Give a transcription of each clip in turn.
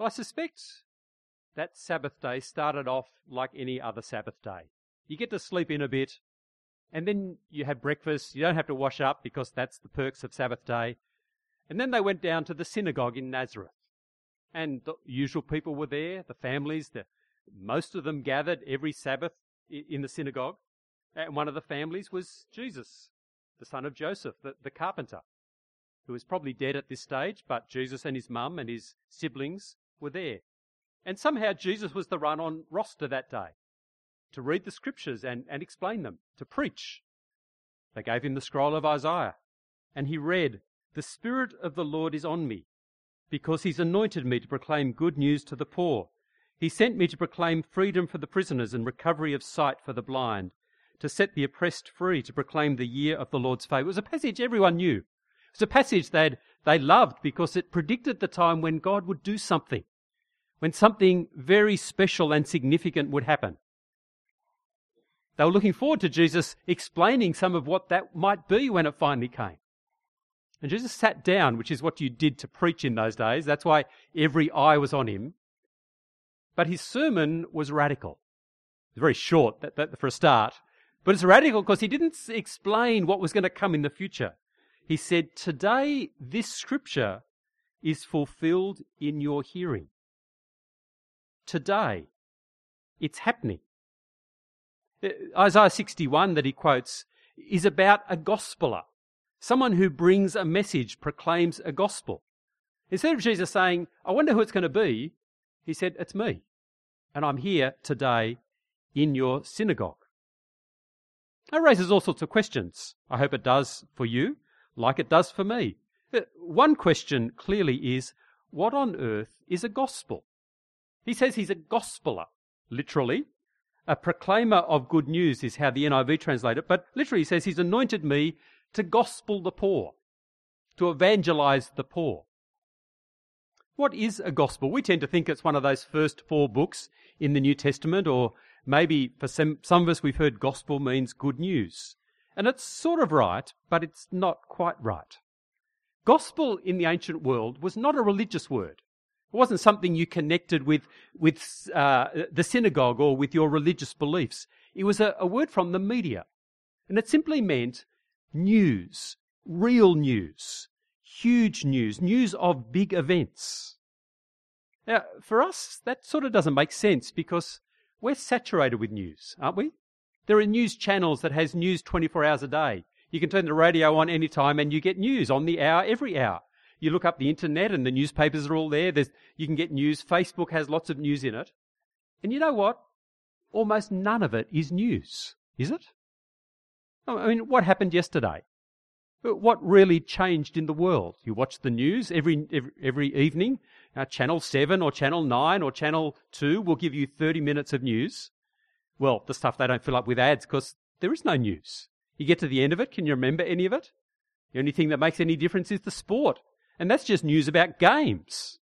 Well, I suspect that Sabbath day started off like any other Sabbath day. You get to sleep in a bit, and then you have breakfast. You don't have to wash up because that's the perks of Sabbath day. And then they went down to the synagogue in Nazareth. And the usual people were there, the families, the, most of them gathered every Sabbath in the synagogue. And one of the families was Jesus, the son of Joseph, the, the carpenter, who was probably dead at this stage, but Jesus and his mum and his siblings were there. And somehow Jesus was the run on roster that day to read the scriptures and, and explain them, to preach. They gave him the scroll of Isaiah, and he read, The Spirit of the Lord is on me, because he's anointed me to proclaim good news to the poor. He sent me to proclaim freedom for the prisoners and recovery of sight for the blind, to set the oppressed free, to proclaim the year of the Lord's favour. It was a passage everyone knew. It was a passage they they loved because it predicted the time when God would do something, when something very special and significant would happen. They were looking forward to Jesus explaining some of what that might be when it finally came. And Jesus sat down, which is what you did to preach in those days. That's why every eye was on him. But his sermon was radical. It was very short for a start. But it's radical because he didn't explain what was going to come in the future. He said, Today, this scripture is fulfilled in your hearing. Today, it's happening. Uh, Isaiah 61 that he quotes is about a gospeler, someone who brings a message, proclaims a gospel. Instead of Jesus saying, I wonder who it's going to be, he said, It's me. And I'm here today in your synagogue. That raises all sorts of questions. I hope it does for you, like it does for me. Uh, one question clearly is what on earth is a gospel? He says he's a gospeler, literally, a proclaimer of good news is how the NIV translates it, but literally he says he's anointed me to gospel the poor, to evangelize the poor. What is a gospel? We tend to think it's one of those first four books in the New Testament, or maybe for some, some of us we've heard gospel means good news. And it's sort of right, but it's not quite right. Gospel in the ancient world was not a religious word. It wasn't something you connected with, with uh, the synagogue or with your religious beliefs. It was a, a word from the media. And it simply meant news, real news, huge news, news of big events. Now, for us, that sort of doesn't make sense because we're saturated with news, aren't we? There are news channels that has news 24 hours a day. You can turn the radio on any time and you get news on the hour, every hour. You look up the internet and the newspapers are all there. There's, you can get news. Facebook has lots of news in it. And you know what? Almost none of it is news, is it? I mean, what happened yesterday? What really changed in the world? You watch the news every, every, every evening. Uh, Channel 7 or Channel 9 or Channel 2 will give you 30 minutes of news. Well, the stuff they don't fill up with ads because there is no news. You get to the end of it, can you remember any of it? The only thing that makes any difference is the sport. And that's just news about games.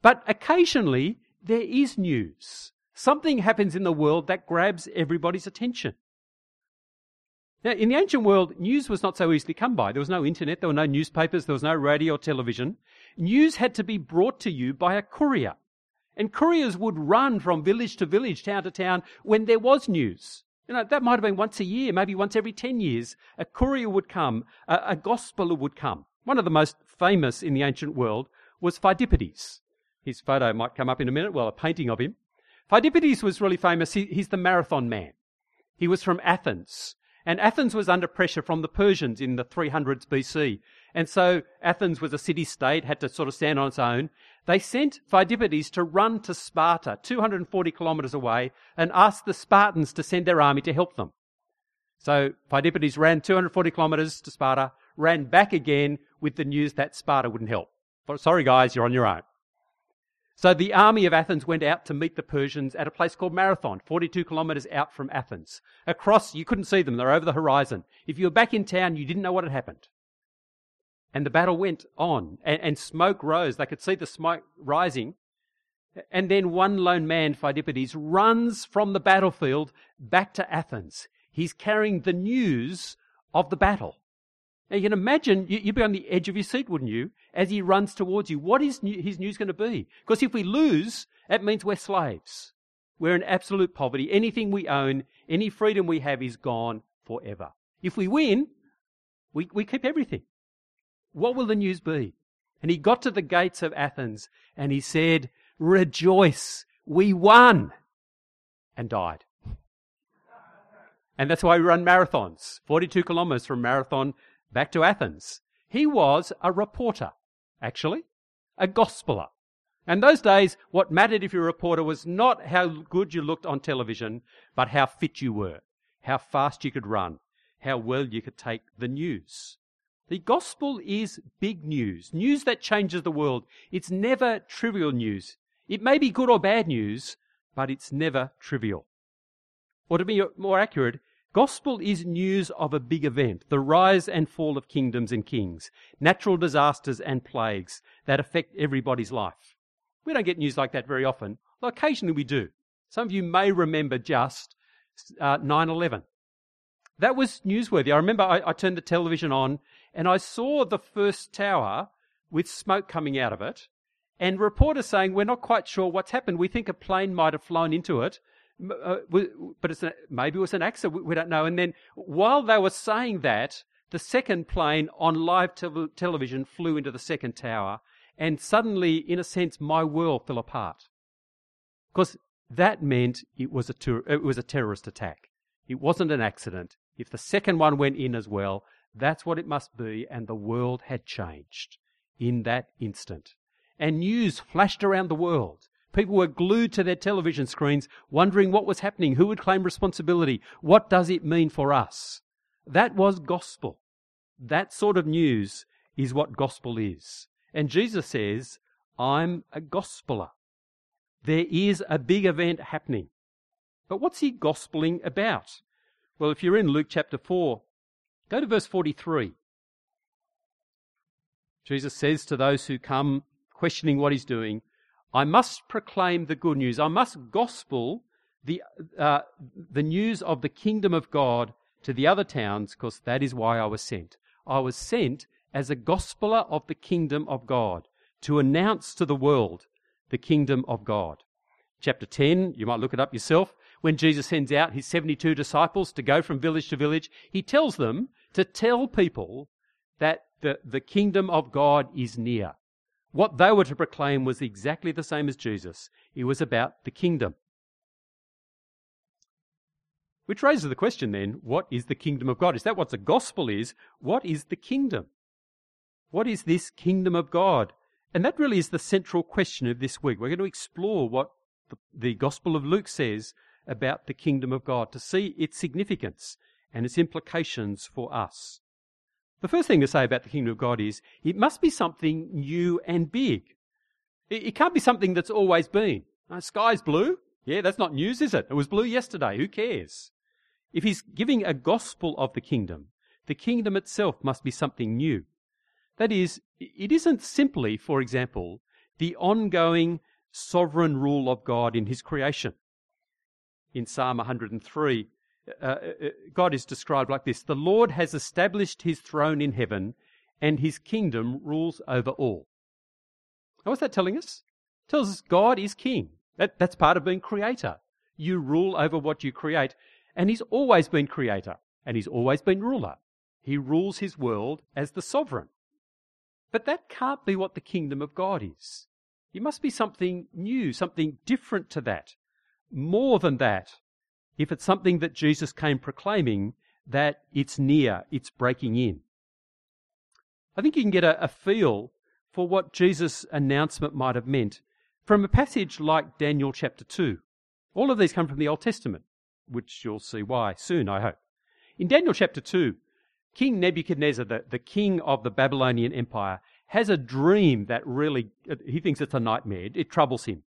But occasionally, there is news. Something happens in the world that grabs everybody's attention. Now, in the ancient world, news was not so easily come by. There was no internet, there were no newspapers, there was no radio or television. News had to be brought to you by a courier. And couriers would run from village to village, town to town, when there was news. You know, that might have been once a year, maybe once every 10 years. A courier would come, a, a gospeler would come. One of the most famous in the ancient world was Pheidippides. His photo might come up in a minute, well, a painting of him. Pheidippides was really famous. He, he's the marathon man. He was from Athens. And Athens was under pressure from the Persians in the 300s BC. And so Athens was a city state, had to sort of stand on its own. They sent Pheidippides to run to Sparta, 240 kilometres away, and ask the Spartans to send their army to help them. So Pheidippides ran 240 kilometres to Sparta, ran back again with the news that Sparta wouldn't help. Sorry, guys, you're on your own. So the army of Athens went out to meet the Persians at a place called Marathon, 42 kilometres out from Athens. Across, you couldn't see them, they're over the horizon. If you were back in town, you didn't know what had happened. And the battle went on, and, and smoke rose. They could see the smoke rising. And then one lone man, Phidippides, runs from the battlefield back to Athens. He's carrying the news of the battle. Now you can imagine, you'd be on the edge of your seat, wouldn't you, as he runs towards you. What is his news going to be? Because if we lose, that means we're slaves. We're in absolute poverty. Anything we own, any freedom we have is gone forever. If we win, we, we keep everything. What will the news be? And he got to the gates of Athens and he said, Rejoice, we won, and died. And that's why we run marathons 42 kilometres from Marathon back to Athens. He was a reporter, actually, a gospeler. And those days, what mattered if you're a reporter was not how good you looked on television, but how fit you were, how fast you could run, how well you could take the news. The gospel is big news, news that changes the world. It's never trivial news. It may be good or bad news, but it's never trivial. Or to be more accurate, gospel is news of a big event, the rise and fall of kingdoms and kings, natural disasters and plagues that affect everybody's life. We don't get news like that very often, occasionally we do. Some of you may remember just uh, 9 11. That was newsworthy. I remember I, I turned the television on and I saw the first tower with smoke coming out of it, and reporters saying, We're not quite sure what's happened. We think a plane might have flown into it, uh, Uh, but it's maybe it was an accident. We don't know. And then while they were saying that, the second plane on live te- television flew into the second tower, and suddenly, in a sense, my world fell apart. Because that meant it was, a ter- it was a terrorist attack. It wasn't an accident. If the second one went in as well, that's what it must be, and the world had changed in that instant. And news flashed around the world. People were glued to their television screens, wondering what was happening, who would claim responsibility, what does it mean for us? That was gospel. That sort of news is what gospel is. And Jesus says, I'm a gospeler. There is a big event happening. But what's he gospeling about? Well, if you're in Luke chapter 4, Go to verse 43. Jesus says to those who come questioning what he's doing, I must proclaim the good news. I must gospel the, uh, the news of the kingdom of God to the other towns because that is why I was sent. I was sent as a gospeler of the kingdom of God to announce to the world the kingdom of God. Chapter 10, you might look it up yourself. When Jesus sends out his 72 disciples to go from village to village, he tells them to tell people that the, the kingdom of God is near. What they were to proclaim was exactly the same as Jesus. It was about the kingdom. Which raises the question then what is the kingdom of God? Is that what the gospel is? What is the kingdom? What is this kingdom of God? And that really is the central question of this week. We're going to explore what the, the Gospel of Luke says about the kingdom of God to see its significance and its implications for us. The first thing to say about the kingdom of God is it must be something new and big. It, can't be something that's always been. The sky's blue. Yeah, that's not news, is it? It was blue yesterday. Who cares? If he's giving a gospel of the kingdom, the kingdom itself must be something new. That is, it isn't simply, for example, the ongoing sovereign rule of God in his creation. In Psalm 103, uh, uh, uh, God is described like this The Lord has established his throne in heaven, and his kingdom rules over all. Now, what's that telling us? It tells us God is king. That, that's part of being creator. You rule over what you create, and he's always been creator, and he's always been ruler. He rules his world as the sovereign. But that can't be what the kingdom of God is. It must be something new, something different to that. More than that, if it's something that Jesus came proclaiming, that it's near, it's breaking in. I think you can get a, a feel for what Jesus' announcement might have meant from a passage like Daniel chapter 2. All of these come from the Old Testament, which you'll see why soon, I hope. In Daniel chapter 2, King Nebuchadnezzar, the, the king of the Babylonian Empire, has a dream that really, he thinks it's a nightmare. It troubles him.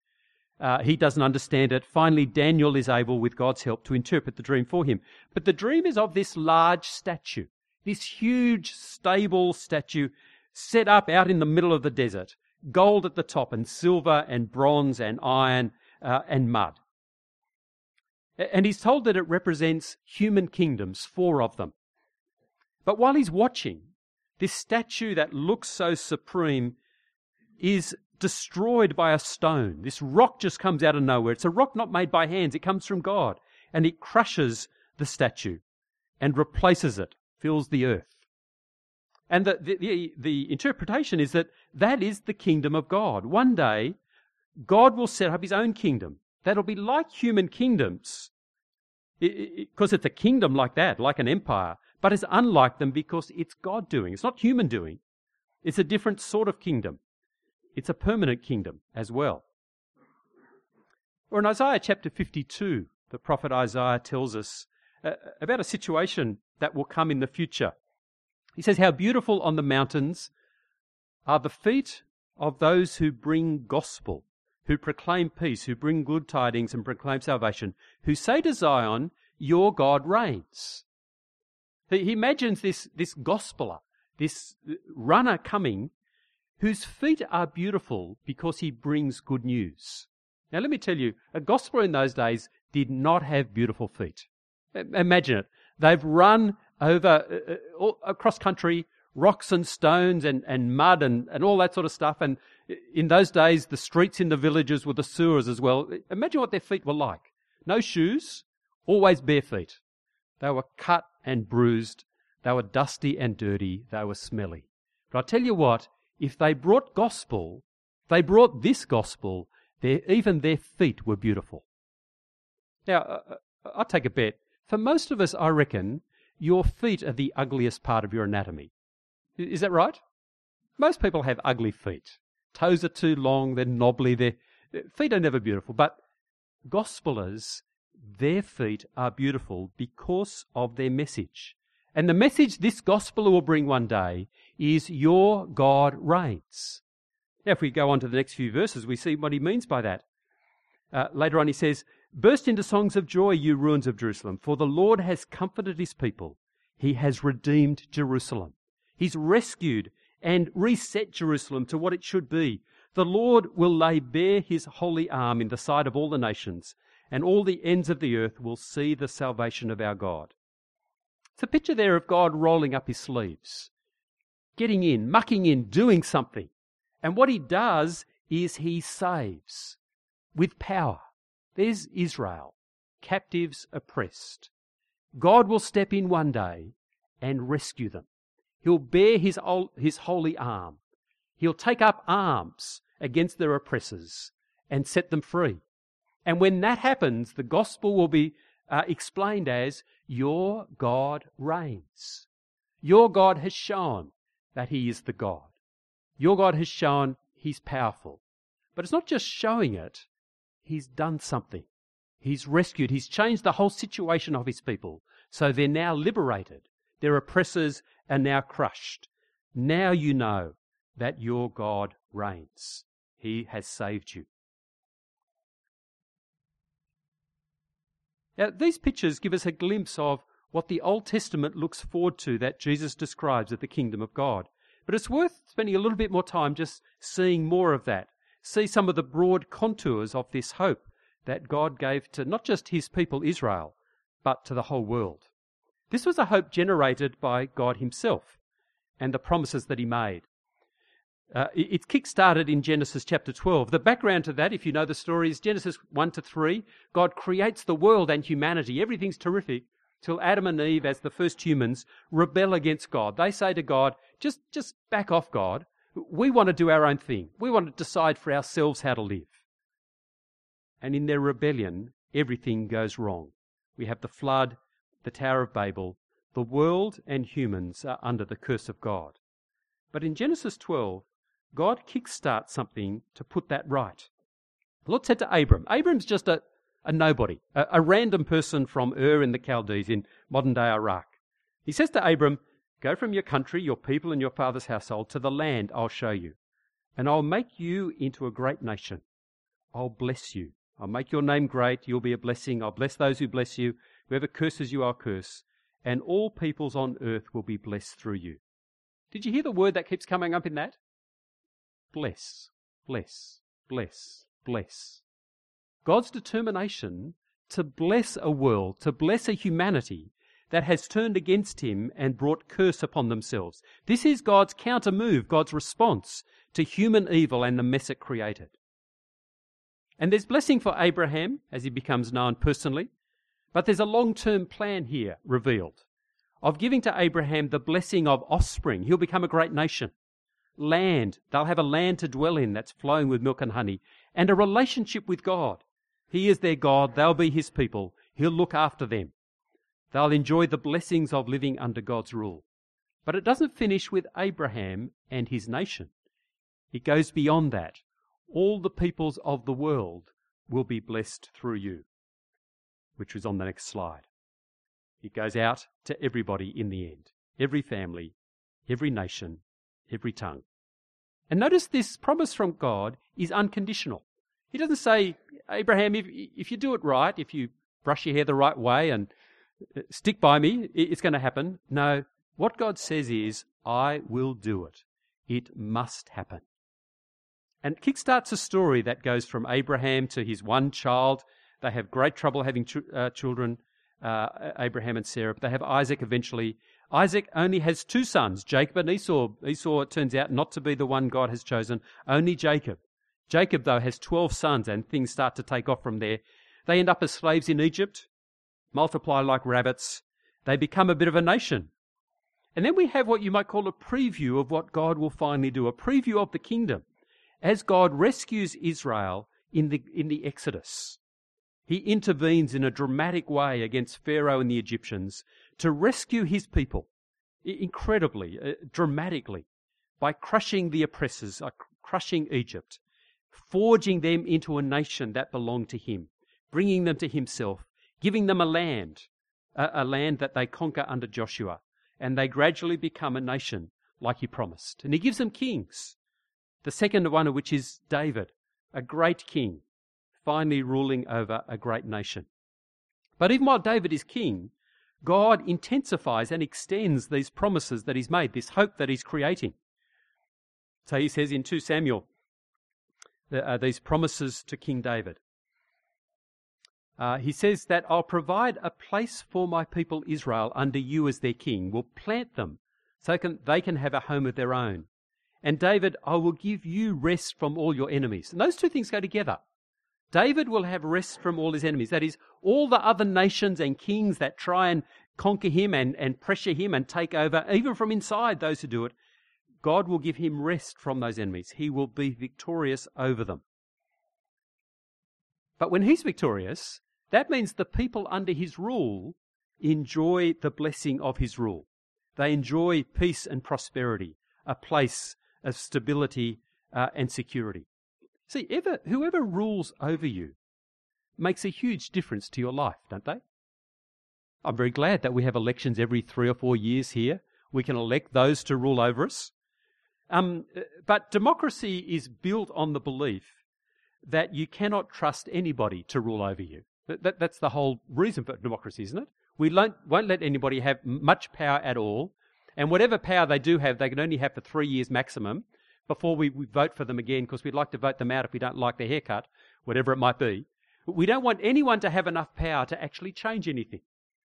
Uh, he doesn't understand it. Finally, Daniel is able, with God's help, to interpret the dream for him. But the dream is of this large statue, this huge, stable statue set up out in the middle of the desert, gold at the top, and silver, and bronze, and iron, uh, and mud. And he's told that it represents human kingdoms, four of them. But while he's watching, This statue that looks so supreme is destroyed by a stone. This rock just comes out of nowhere. It's a rock not made by hands, it comes from God. And it crushes the statue and replaces it, fills the earth. And the, the, the, the, interpretation is that that is the kingdom of God. One day, God will set up his own kingdom. That'll be like human kingdoms, because it, it, it's a kingdom like that, like an empire, but it's unlike them because it's God doing. It's not human doing. It's a different sort of kingdom. It's a permanent kingdom as well. Or in Isaiah chapter 52, the prophet Isaiah tells us uh, about a situation that will come in the future. He says, How beautiful on the mountains are the feet of those who bring gospel, who proclaim peace, who bring good tidings and proclaim salvation, who say to Zion, Your God reigns. He imagines this, this gospeler, this runner coming, whose feet are beautiful because he brings good news. Now, let me tell you, a gospeler in those days did not have beautiful feet. Imagine it. They've run over uh, uh across country, rocks and stones and, and mud and, and all that sort of stuff. And in those days, the streets in the villages were the sewers as well. Imagine what their feet were like. No shoes, always bare feet. They were cut and bruised. They were dusty and dirty. They were smelly. But I tell you what, if they brought gospel, they brought this gospel, their, even their feet were beautiful. Now, uh, uh, I'll take a bet. For most of us, I reckon, your feet are the ugliest part of your anatomy. Is that right? Most people have ugly feet. Toes are too long, they're knobbly, their feet are never beautiful. But gospelers, their feet are beautiful because of their message. And the message this gospel will bring one day is your God reigns. Now, if we go on to the next few verses, we see what he means by that. Uh, later on, he says, Burst into songs of joy, you ruins of Jerusalem, for the Lord has comforted his people. He has redeemed Jerusalem. He's rescued and reset Jerusalem to what it should be. The Lord will lay bare his holy arm in the sight of all the nations, and all the ends of the earth will see the salvation of our God. It's a picture there of God rolling up his sleeves, getting in, mucking in, doing something. And what he does is he saves with power. There's Israel, captives oppressed. God will step in one day and rescue them. He'll bear his, his holy arm. He'll take up arms against their oppressors and set them free. And when that happens, the gospel will be uh, explained as Your God reigns. Your God has shown that He is the God. Your God has shown He's powerful. But it's not just showing it, He's done something. He's rescued. He's changed the whole situation of his people. So they're now liberated. Their oppressors are now crushed. Now you know that your God reigns. He has saved you. Now, these pictures give us a glimpse of what the Old Testament looks forward to that Jesus describes of the kingdom of God. But it's worth spending a little bit more time just seeing more of that see some of the broad contours of this hope that God gave to not just his people Israel, but to the whole world. This was a hope generated by God himself and the promises that he made. Uh, it's kick-started in Genesis chapter 12. The background to that, if you know the story, is Genesis 1 to 3. God creates the world and humanity. Everything's terrific till Adam and Eve, as the first humans, rebel against God. They say to God, just, just back off, God. We want to do our own thing. We want to decide for ourselves how to live. And in their rebellion, everything goes wrong. We have the flood, the Tower of Babel. The world and humans are under the curse of God. But in Genesis 12, God kickstarts something to put that right. The Lord said to Abram, Abram's just a, a nobody, a, a random person from Ur in the Chaldees in modern day Iraq. He says to Abram, Go from your country, your people, and your father's household to the land I'll show you, and I'll make you into a great nation. I'll bless you. I'll make your name great. You'll be a blessing. I'll bless those who bless you. Whoever curses you, I'll curse. And all peoples on earth will be blessed through you. Did you hear the word that keeps coming up in that? Bless, bless, bless, bless. God's determination to bless a world, to bless a humanity that has turned against him and brought curse upon themselves. This is God's counter move, God's response to human evil and the mess it created. And there's blessing for Abraham as he becomes known personally, but there's a long term plan here revealed of giving to Abraham the blessing of offspring. He'll become a great nation. Land, they'll have a land to dwell in that's flowing with milk and honey, and a relationship with God. He is their God, they'll be his people, he'll look after them. They'll enjoy the blessings of living under God's rule. But it doesn't finish with Abraham and his nation. It goes beyond that. All the peoples of the world will be blessed through you, which was on the next slide. It goes out to everybody in the end every family, every nation, every tongue. And notice this promise from God is unconditional. He doesn't say, Abraham, if, if you do it right, if you brush your hair the right way and uh, stick by me, it's going to happen. No, what God says is, I will do it. It must happen. And kickstarts a story that goes from Abraham to his one child. They have great trouble having ch- uh, children, uh, Abraham and Sarah. They have Isaac eventually. Isaac only has two sons, Jacob and Esau. Esau it turns out not to be the one God has chosen, only Jacob. Jacob, though, has 12 sons, and things start to take off from there. They end up as slaves in Egypt, multiply like rabbits. They become a bit of a nation. And then we have what you might call a preview of what God will finally do, a preview of the kingdom as God rescues Israel in the, in the Exodus. He intervenes in a dramatic way against Pharaoh and the Egyptians to rescue his people, incredibly, uh, dramatically, by crushing the oppressors, uh, crushing Egypt, forging them into a nation that belonged to him, bringing them to himself, giving them a land, a, a land that they conquer under Joshua, and they gradually become a nation like he promised. And he gives them kings the second one of which is David, a great king, finally ruling over a great nation. But even while David is king, God intensifies and extends these promises that he's made, this hope that he's creating. So he says in 2 Samuel, uh, these promises to King David. Uh, he says that I'll provide a place for my people Israel under you as their king. We'll plant them so can, they can have a home of their own. And David, I will give you rest from all your enemies. And those two things go together. David will have rest from all his enemies. That is, all the other nations and kings that try and conquer him and, and pressure him and take over, even from inside those who do it, God will give him rest from those enemies. He will be victorious over them. But when he's victorious, that means the people under his rule enjoy the blessing of his rule. They enjoy peace and prosperity, a place of stability uh, and security. See, ever, whoever rules over you makes a huge difference to your life, don't they? I'm very glad that we have elections every three or four years here. We can elect those to rule over us. Um, but democracy is built on the belief that you cannot trust anybody to rule over you. That, that, that's the whole reason for democracy, isn't it? We won't let anybody have much power at all and whatever power they do have, they can only have for three years maximum before we, we vote for them again because we'd like to vote them out if we don't like their haircut, whatever it might be. We don't want anyone to have enough power to actually change anything.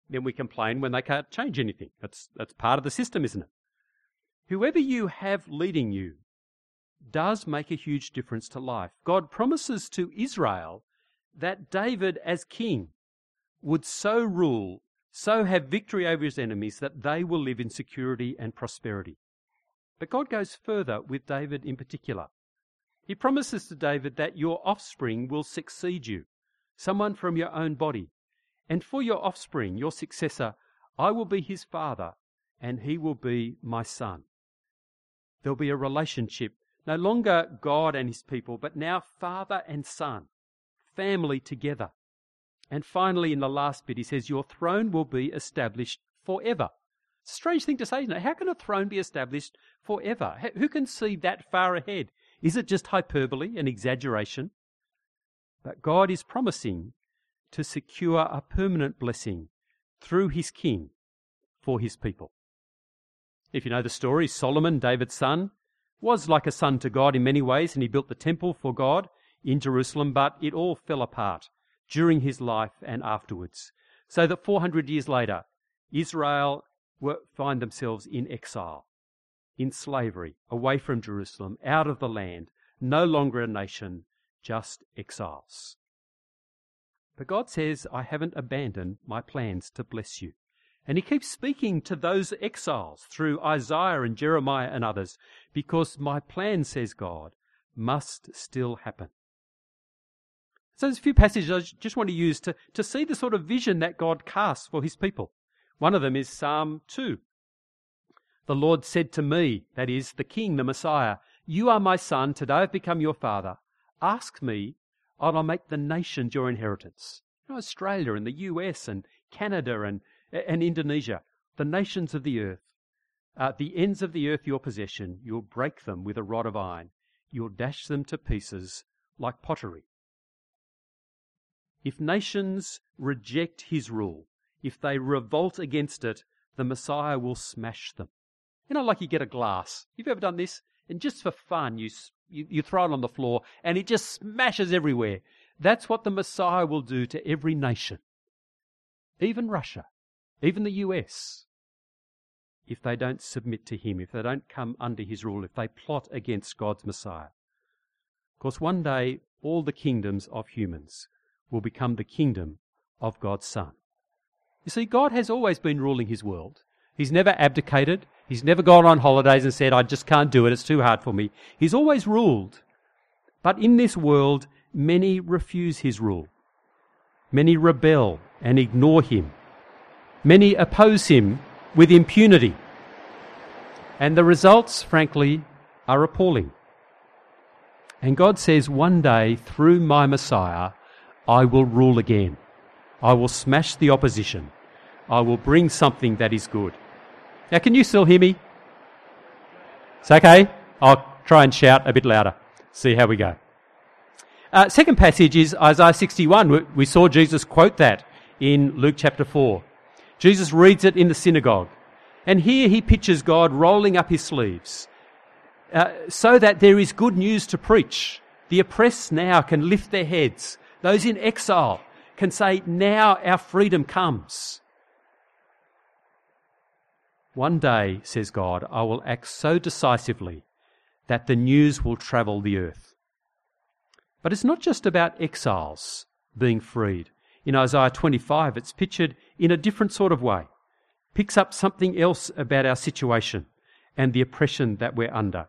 Then we complain when they can't change anything. That's, that's part of the system, isn't it? Whoever you have leading you does make a huge difference to life. God promises to Israel that David, as king, would so rule so have victory over his enemies that they will live in security and prosperity. But God goes further with David in particular. He promises to David that your offspring will succeed you, someone from your own body. And for your offspring, your successor, I will be his father, and he will be my son. There'll be a relationship, no longer God and his people, but now father and son, family together. And finally, in the last bit, he says, Your throne will be established forever. Strange thing to say, isn't it? How can a throne be established forever? Who can see that far ahead? Is it just hyperbole, an exaggeration? But God is promising to secure a permanent blessing through his king for his people. If you know the story, Solomon, David's son, was like a son to God in many ways, and he built the temple for God in Jerusalem, but it all fell apart during his life and afterwards. So that 400 years later, Israel were, find themselves in exile, in slavery, away from Jerusalem, out of the land, no longer a nation, just exiles. But God says, I haven't abandoned my plans to bless you. And he keeps speaking to those exiles through Isaiah and Jeremiah and others, because my plan, says God, must still happen. So there's a few passages I just want to use to, to see the sort of vision that God casts for his people. One of them is Psalm 2. The Lord said to me, that is, the King, the Messiah, You are my son, today I've become your father. Ask me, and I'll make the nations your inheritance. You know, Australia and the US and Canada and, and Indonesia, the nations of the earth. The ends of the earth your possession, you'll break them with a rod of iron. You'll dash them to pieces like pottery. If nations reject his rule, if they revolt against it, the Messiah will smash them. You know, like you get a glass. You've ever done this? And just for fun, you, you, you throw it on the floor and it just smashes everywhere. That's what the Messiah will do to every nation, even Russia, even the US, if they don't submit to him, if they don't come under his rule, if they plot against God's Messiah. Of course, one day all the kingdoms of humans will become the kingdom of God's Son. You see, God has always been ruling his world. He's never abdicated. He's never gone on holidays and said, I just can't do it. It's too hard for me. He's always ruled. But in this world, many refuse his rule. Many rebel and ignore him. Many oppose him with impunity. And the results, frankly, are appalling. And God says, one day, through my Messiah, I will rule again. I will smash the opposition. I will bring something that is good. Now, can you still hear me? It's okay. I'll try and shout a bit louder. See how we go. Uh, second passage is Isaiah 61. We saw Jesus quote that in Luke chapter 4. Jesus reads it in the synagogue. And here he pictures God rolling up his sleeves uh, so that there is good news to preach. The oppressed now can lift their heads. Those in exile can say, Now our freedom comes. One day, says God, I will act so decisively that the news will travel the earth. But it's not just about exiles being freed. In Isaiah 25, it's pictured in a different sort of way. Picks up something else about our situation and the oppression that we're under.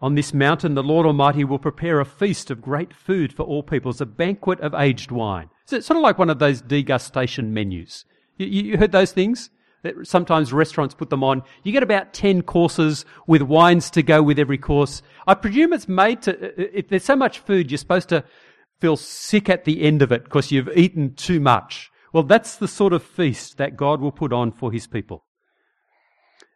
On this mountain, the Lord Almighty will prepare a feast of great food for all peoples, a banquet of aged wine. So it's sort of like one of those degustation menus. You, you heard those things? That sometimes restaurants put them on. You get about 10 courses with wines to go with every course. I presume it's made to, uh, uh, if there's so much food, you're supposed to feel sick at the end of it because you've eaten too much. Well, that's the sort of feast that God will put on for his people.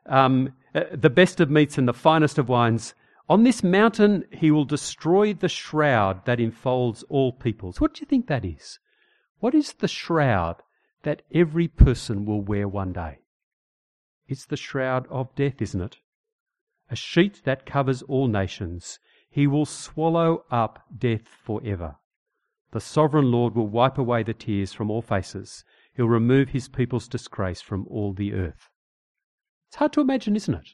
Um, uh, the best of meats and the finest of wines on this mountain, he will destroy the shroud that enfolds all peoples. What do you think that is? What is the shroud that every person will wear one day? It's the shroud of death, isn't it? A sheet that covers all nations. He will swallow up death forever. The sovereign Lord will wipe away the tears from all faces. He'll remove his people's disgrace from all the earth. It's hard to imagine, isn't it?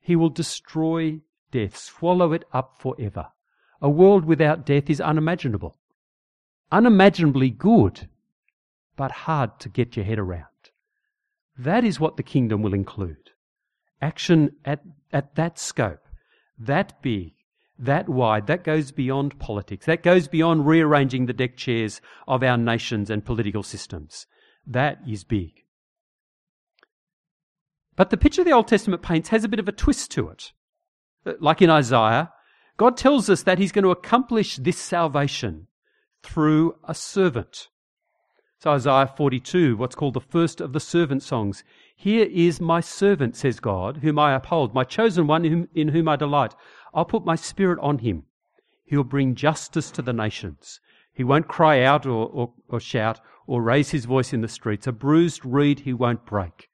He will destroy death, swallow it up forever. A world without death is unimaginable. Unimaginably good, but hard to get your head around. That is what the kingdom will include. Action at, at that scope, that big, that wide, that goes beyond politics. That goes beyond rearranging the deck chairs of our nations and political systems. That is big. But the picture the Old Testament paints has a bit of a twist to it uh, like in Isaiah, God tells us that He's going to accomplish this salvation through a servant. So Isaiah 42, what's called the first of the servant songs. Here is my servant, says God, whom I uphold, my chosen one in whom I delight. I'll put my spirit on him. He'll bring justice to the nations. He won't cry out or, or, or shout or raise his voice in the streets. A bruised reed he won't break.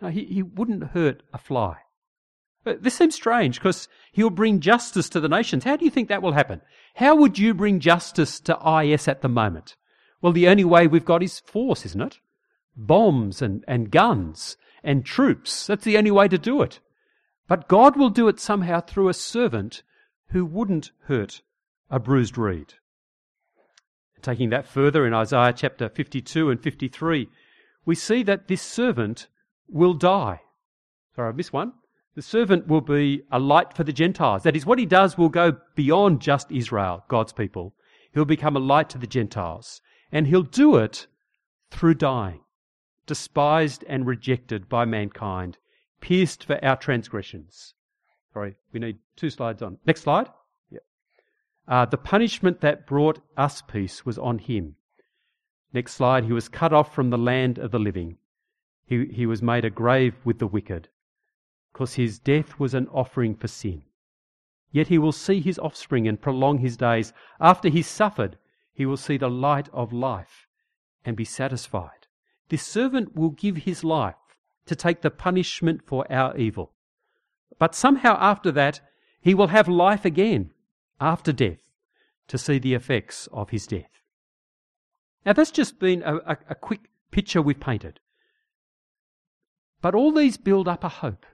No, he, he wouldn't hurt a fly. But this seems strange because he'll bring justice to the nations. How do you think that will happen? How would you bring justice to IS at the moment? Well, the only way we've got is force, isn't it? bombs and, and guns and troops. That's the only way to do it. But God will do it somehow through a servant who wouldn't hurt a bruised reed. Taking that further in Isaiah chapter 52 and 53, we see that this servant will die. Sorry, I missed one. The servant will be a light for the Gentiles. That is, what he does will go beyond just Israel, God's people. He'll become a light to the Gentiles. And he'll do it through dying, despised and rejected by mankind, pierced for our transgressions. Sorry, we need two slides on. Next slide. Yep. Uh, the punishment that brought us peace was on him. Next slide. He was cut off from the land of the living. He, he was made a grave with the wicked, because his death was an offering for sin. Yet he will see his offspring and prolong his days. After he suffered, he will see the light of life and be satisfied. This servant will give his life to take the punishment for our evil. But somehow after that, he will have life again after death to see the effects of his death. Now, that's just been a, a, a quick picture we've painted. But all these build up a hope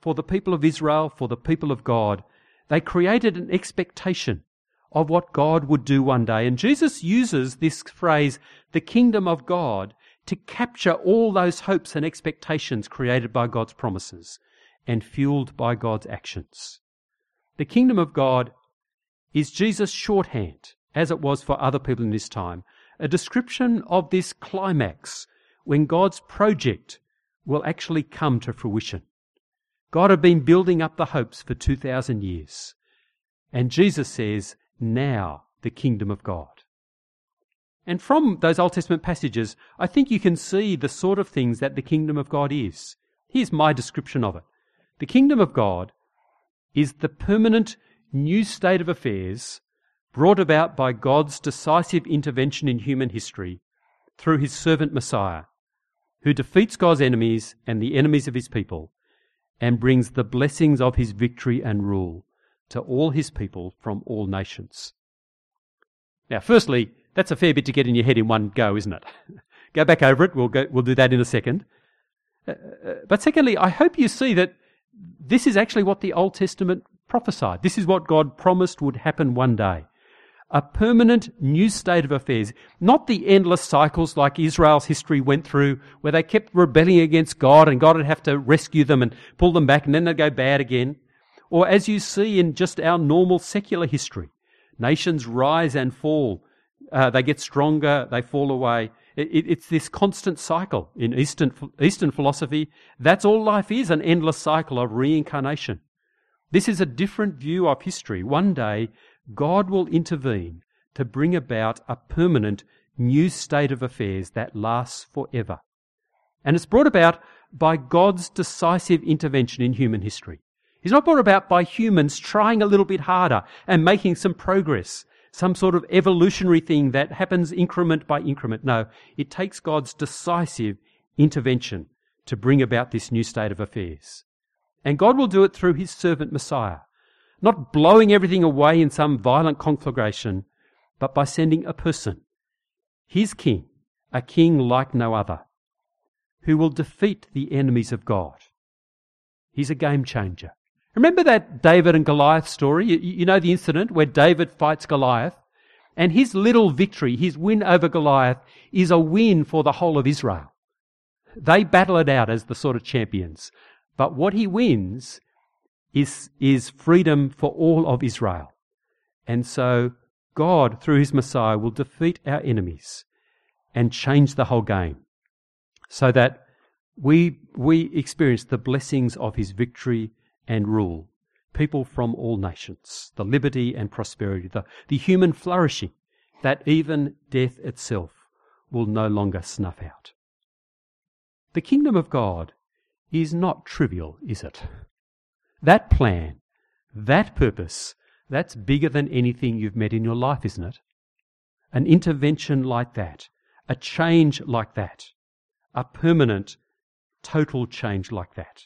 for the people of Israel, for the people of God. They created an expectation of what God would do one day. And Jesus uses this phrase, the kingdom of God, to capture all those hopes and expectations created by God's promises and fueled by God's actions. The kingdom of God is Jesus' shorthand, as it was for other people in his time, a description of this climax when God's project will actually come to fruition. God had been building up the hopes for 2,000 years. And Jesus says, now the kingdom of God. And from those Old Testament passages, I think you can see the sort of things that the kingdom of God is. Here's my description of it. The kingdom of God is the permanent new state of affairs brought about by God's decisive intervention in human history through his servant Messiah, who defeats God's enemies and the enemies of his people and brings the blessings of his victory and rule to all his people from all nations. Now, firstly, that's a fair bit to get in your head in one go, isn't it? go back over it. We'll, go, we'll do that in a second. Uh, uh, but secondly, I hope you see that this is actually what the Old Testament prophesied. This is what God promised would happen one day a permanent new state of affairs, not the endless cycles like Israel's history went through, where they kept rebelling against God and God would have to rescue them and pull them back and then they'd go bad again. Or as you see in just our normal secular history, nations rise and fall. Uh, they get stronger, they fall away. It, it, it's this constant cycle in Eastern, Eastern philosophy. That's all life is, an endless cycle of reincarnation. This is a different view of history. One day, God will intervene to bring about a permanent new state of affairs that lasts forever. And it's brought about by God's decisive intervention in human history. It's not brought about by humans trying a little bit harder and making some progress, some sort of evolutionary thing that happens increment by increment. No, it takes God's decisive intervention to bring about this new state of affairs. And God will do it through his servant Messiah not blowing everything away in some violent conflagration, but by sending a person, his king, a king like no other, who will defeat the enemies of God. He's a game changer. Remember that David and Goliath story? You, you know the incident where David fights Goliath? And his little victory, his win over Goliath, is a win for the whole of Israel. They battle it out as the sort of champions. But what he wins is, is freedom for all of Israel. And so God, through his Messiah, will defeat our enemies and change the whole game so that we, we experience the blessings of his victory and rule. People from all nations, the liberty and prosperity, the, the human flourishing that even death itself will no longer snuff out. The kingdom of God is not trivial, is it? That plan, that purpose, that's bigger than anything you've met in your life, isn't it? An intervention like that, a change like that, a permanent, total change like that.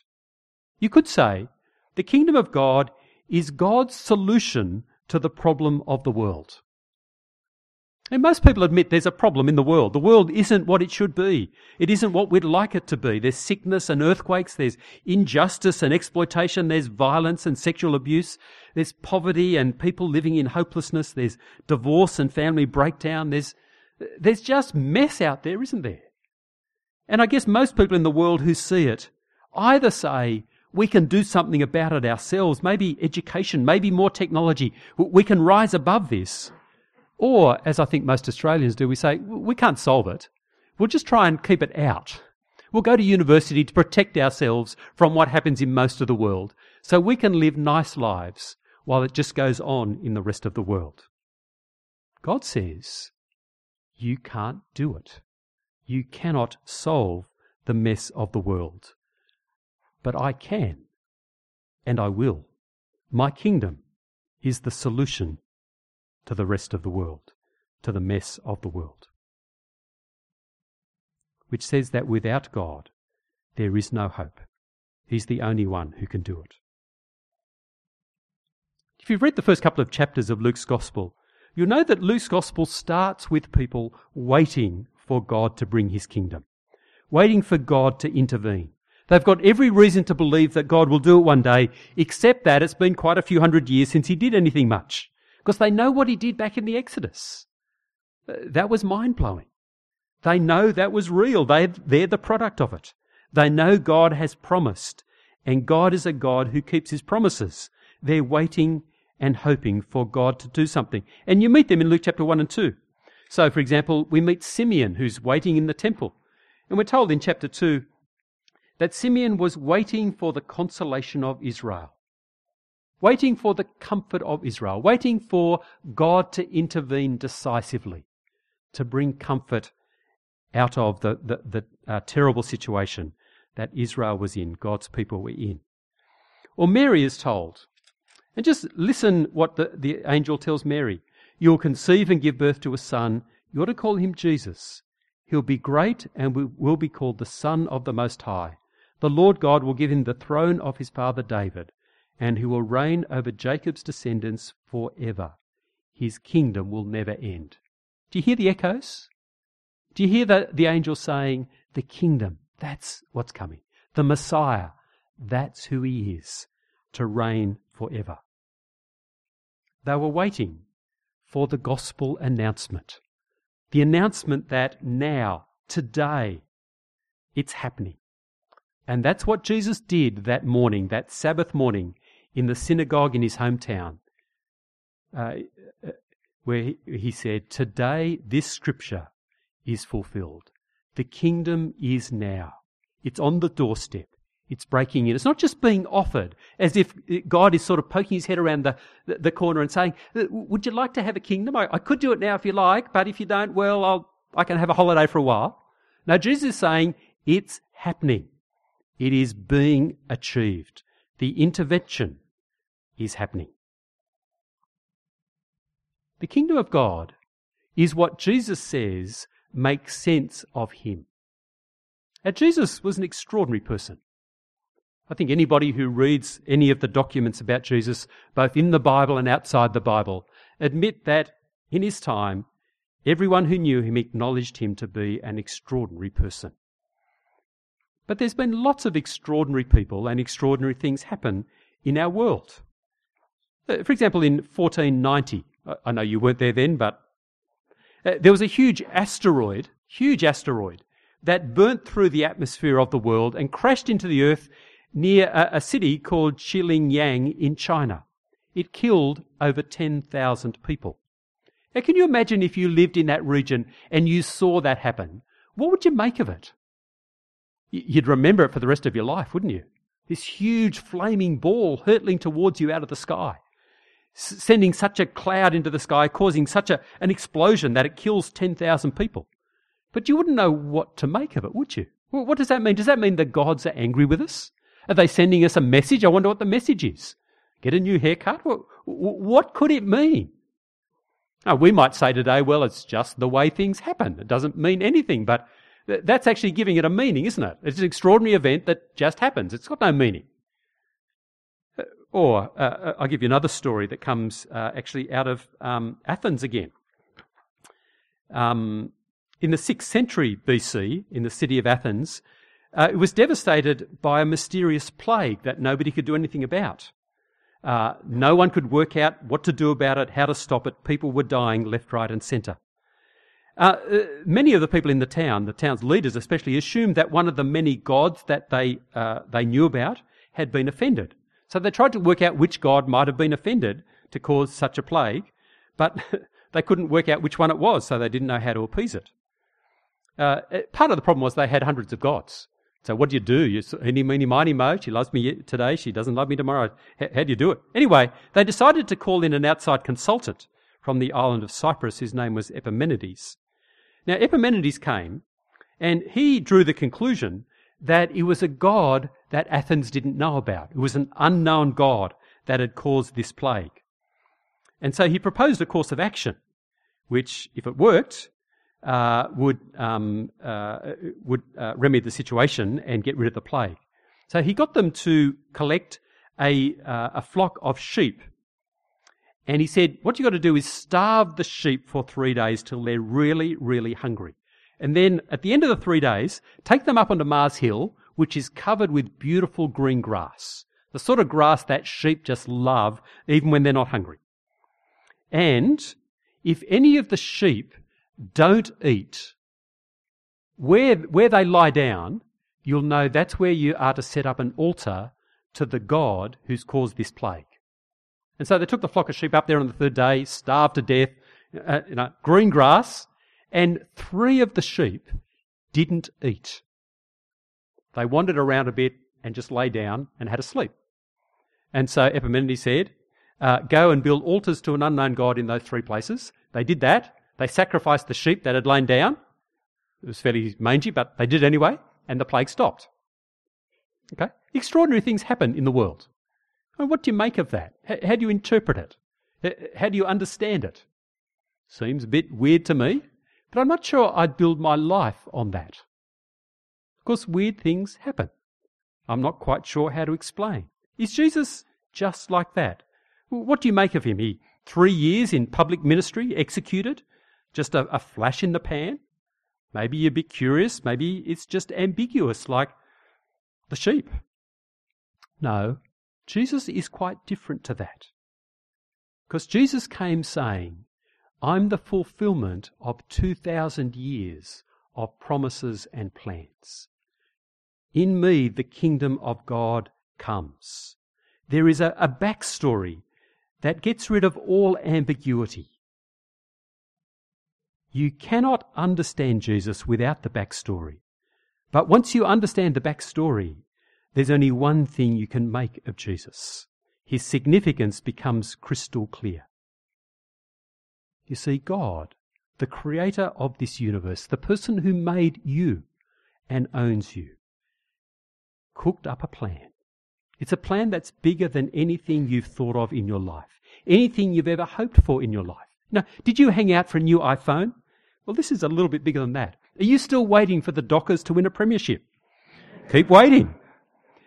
You could say the kingdom of God is God's solution to the problem of the world. And most people admit there's a problem in the world. The world isn't what it should be. It isn't what we'd like it to be. There's sickness and earthquakes. There's injustice and exploitation. There's violence and sexual abuse. There's poverty and people living in hopelessness. There's divorce and family breakdown. There's, there's just mess out there, isn't there? And I guess most people in the world who see it either say, we can do something about it ourselves, maybe education, maybe more technology. We can rise above this. Or, as I think most Australians do, we say, we can't solve it. We'll just try and keep it out. We'll go to university to protect ourselves from what happens in most of the world so we can live nice lives while it just goes on in the rest of the world. God says, you can't do it. You cannot solve the mess of the world. But I can, and I will. My kingdom is the solution to the rest of the world, to the mess of the world. Which says that without God, there is no hope. He's the only one who can do it. If you've read the first couple of chapters of Luke's Gospel, you'll know that Luke's Gospel starts with people waiting for God to bring his kingdom, waiting for God to intervene. They've got every reason to believe that God will do it one day, except that it's been quite a few hundred years since he did anything much because they know what he did back in the Exodus. That was mind blowing. They know that was real. They, they're the product of it. They know God has promised, and God is a God who keeps his promises. They're waiting and hoping for God to do something. And you meet them in Luke chapter 1 and 2. So, for example, we meet Simeon, who's waiting in the temple. And we're told in chapter 2 that Simeon was waiting for the consolation of Israel waiting for the comfort of Israel, waiting for God to intervene decisively, to bring comfort out of the, the, the uh, terrible situation that Israel was in, God's people were in. Or Mary is told, and just listen what the, the angel tells Mary. You'll conceive and give birth to a son. You ought to call him Jesus. He'll be great and will be called the Son of the Most High. The Lord God will give him the throne of his father David and he will reign over Jacob's descendants forever. His kingdom will never end. Do you hear the echoes? Do you hear the, the angel saying, The kingdom, that's what's coming. The Messiah, that's who he is, to reign forever. They were waiting for the gospel announcement. The announcement that now, today, it's happening. And that's what Jesus did that morning, that Sabbath morning in the synagogue in his hometown, uh, uh, where he, said, Today this scripture is fulfilled. The kingdom is now. It's on the doorstep. It's breaking in. It's not just being offered as if God is sort of poking his head around the, the, the corner and saying, Would you like to have a kingdom? I, I, could do it now if you like, but if you don't, well, I'll, I can have a holiday for a while. Now, Jesus is saying, It's happening. It is being achieved. The intervention is happening. The kingdom of God is what Jesus says makes sense of him. Now, Jesus was an extraordinary person. I think anybody who reads any of the documents about Jesus, both in the Bible and outside the Bible, admit that in his time, everyone who knew him acknowledged him to be an extraordinary person. But there's been lots of extraordinary people and extraordinary things happen in our world. Uh, for example, in 1490, I know you weren't there then, but uh, there was a huge asteroid, huge asteroid, that burnt through the atmosphere of the world and crashed into the earth near a, city called Xiliang in China. It killed over 10,000 people. Now, can you imagine if you lived in that region and you saw that happen? What would you make of it? You'd remember it for the rest of your life, wouldn't you? This huge flaming ball hurtling towards you out of the sky sending such a cloud into the sky, causing such a, an explosion that it kills 10,000 people. But you wouldn't know what to make of it, would you? Well, what does that mean? Does that mean the gods are angry with us? Are they sending us a message? I wonder what the message is. Get a new haircut? What, what could it mean? Now, we might say today, well, it's just the way things happen. It doesn't mean anything, but that's actually giving it a meaning, isn't it? It's an extraordinary event that just happens. It's got no meaning. Or uh, uh, I'll give you another story that comes uh, actually out of um, Athens again. um, in the 6th century BC, in the city of Athens, uh, it was devastated by a mysterious plague that nobody could do anything about. Uh, no one could work out what to do about it, how to stop it. People were dying left, right, and centre. Uh, uh, many of the people in the town, the town's leaders especially, assumed that one of the many gods that they, uh, they knew about had been offended. So they tried to work out which god might have been offended to cause such a plague, but they couldn't work out which one it was, so they didn't know how to appease it. Uh, part of the problem was they had hundreds of gods. So what do you do? You any meeny miny mo. She loves me today. She doesn't love me tomorrow. How, how do you do it? Anyway, they decided to call in an outside consultant from the island of Cyprus. whose name was Epimenides. Now Epimenides came, and he drew the conclusion that it was a god that Athens didn't know about. It was an unknown god that had caused this plague. And so he proposed a course of action, which, if it worked, uh, would, um, uh, would uh, remedy the situation and get rid of the plague. So he got them to collect a, uh, a flock of sheep. And he said, What you've got to do is starve the sheep for three days till they're really, really hungry. And then at the end of the three days, take them up onto Mars Hill, which is covered with beautiful green grass. The sort of grass that sheep just love, even when they're not hungry. And if any of the sheep don't eat, where, where they lie down, you'll know that's where you are to set up an altar to the God who's caused this plague. And so they took the flock of sheep up there on the third day, starved to death, uh, you know, green grass, and three of the sheep didn't eat. They wandered around a bit and just lay down and had a sleep. And so Epimenides said, uh, Go and build altars to an unknown God in those three places. They did that. They sacrificed the sheep that had lain down. It was fairly mangy, but they did anyway, and the plague stopped. Okay? Extraordinary things happen in the world. What do you make of that? How do you interpret it? How do you understand it? Seems a bit weird to me, but I'm not sure I'd build my life on that. Of course, weird things happen. I'm not quite sure how to explain. Is Jesus just like that? What do you make of him? He three years in public ministry, executed, just a, a flash in the pan? Maybe you're a bit curious. Maybe it's just ambiguous, like the sheep. No, Jesus is quite different to that. Because Jesus came saying, I'm the fulfillment of 2,000 years of promises and plans. In me, the kingdom of God comes. There is a, a backstory that gets rid of all ambiguity. You cannot understand Jesus without the backstory. But once you understand the backstory, there's only one thing you can make of Jesus. His significance becomes crystal clear. You see, God, the creator of this universe, the person who made you and owns you, cooked up a plan. It's a plan that's bigger than anything you've thought of in your life, anything you've ever hoped for in your life. Now, did you hang out for a new iPhone? Well, this is a little bit bigger than that. Are you still waiting for the Dockers to win a premiership? Keep waiting.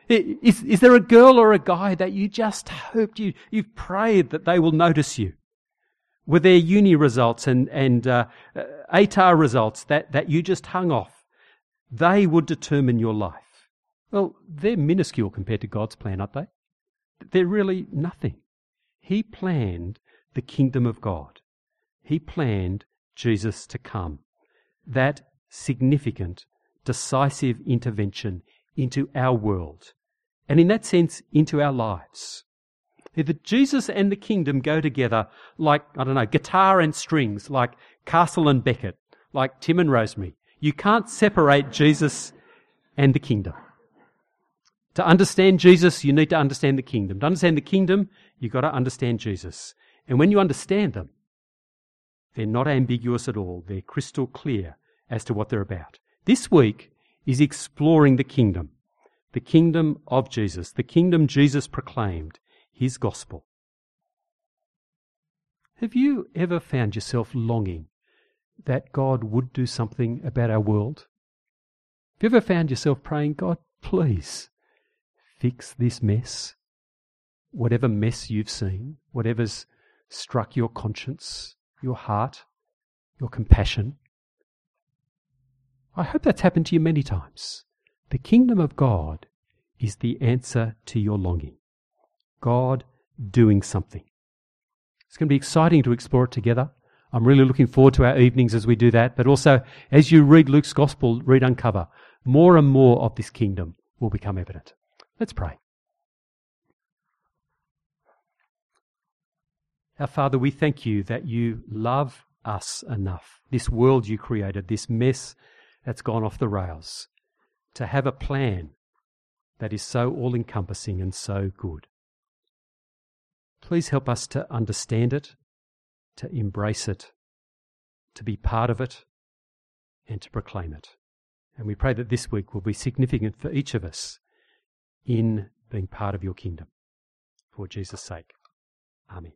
Is, is there a girl or a guy that you just hoped you, you've prayed that they will notice you? Were there uni results and, and uh, ATAR results that, that you just hung off? They would determine your life. Well, they're minuscule compared to God's plan, aren't they? They're really nothing. He planned the kingdom of God. He planned Jesus to come. That significant, decisive intervention into our world, and in that sense, into our lives. That Jesus and the kingdom go together like, I don't know, guitar and strings, like Castle and Beckett, like Tim and Rosemary. You can't separate Jesus and the kingdom. To understand Jesus, you need to understand the kingdom. To understand the kingdom, you've got to understand Jesus. And when you understand them, they're not ambiguous at all. They're crystal clear as to what they're about. This week is exploring the kingdom, the kingdom of Jesus, the kingdom Jesus proclaimed, his gospel. Have you ever found yourself longing that God would do something about our world? Have you ever found yourself praying, God, please fix this mess? Whatever mess you've seen, whatever's struck your conscience, your heart. your compassion. I hope that's happened to you many times. The kingdom of God is the answer to your longing. God doing something. It's going to be exciting to explore it together. I'm really looking forward to our evenings as we do that, but also as you read Luke's gospel, read Uncover, more and more of this kingdom will become evident. Let's pray. Our Father, we thank you that you love us enough, this world you created, this mess that's gone off the rails, to have a plan that is so all encompassing and so good. Please help us to understand it, to embrace it, to be part of it, and to proclaim it. And we pray that this week will be significant for each of us in being part of your kingdom. For Jesus' sake. Amen.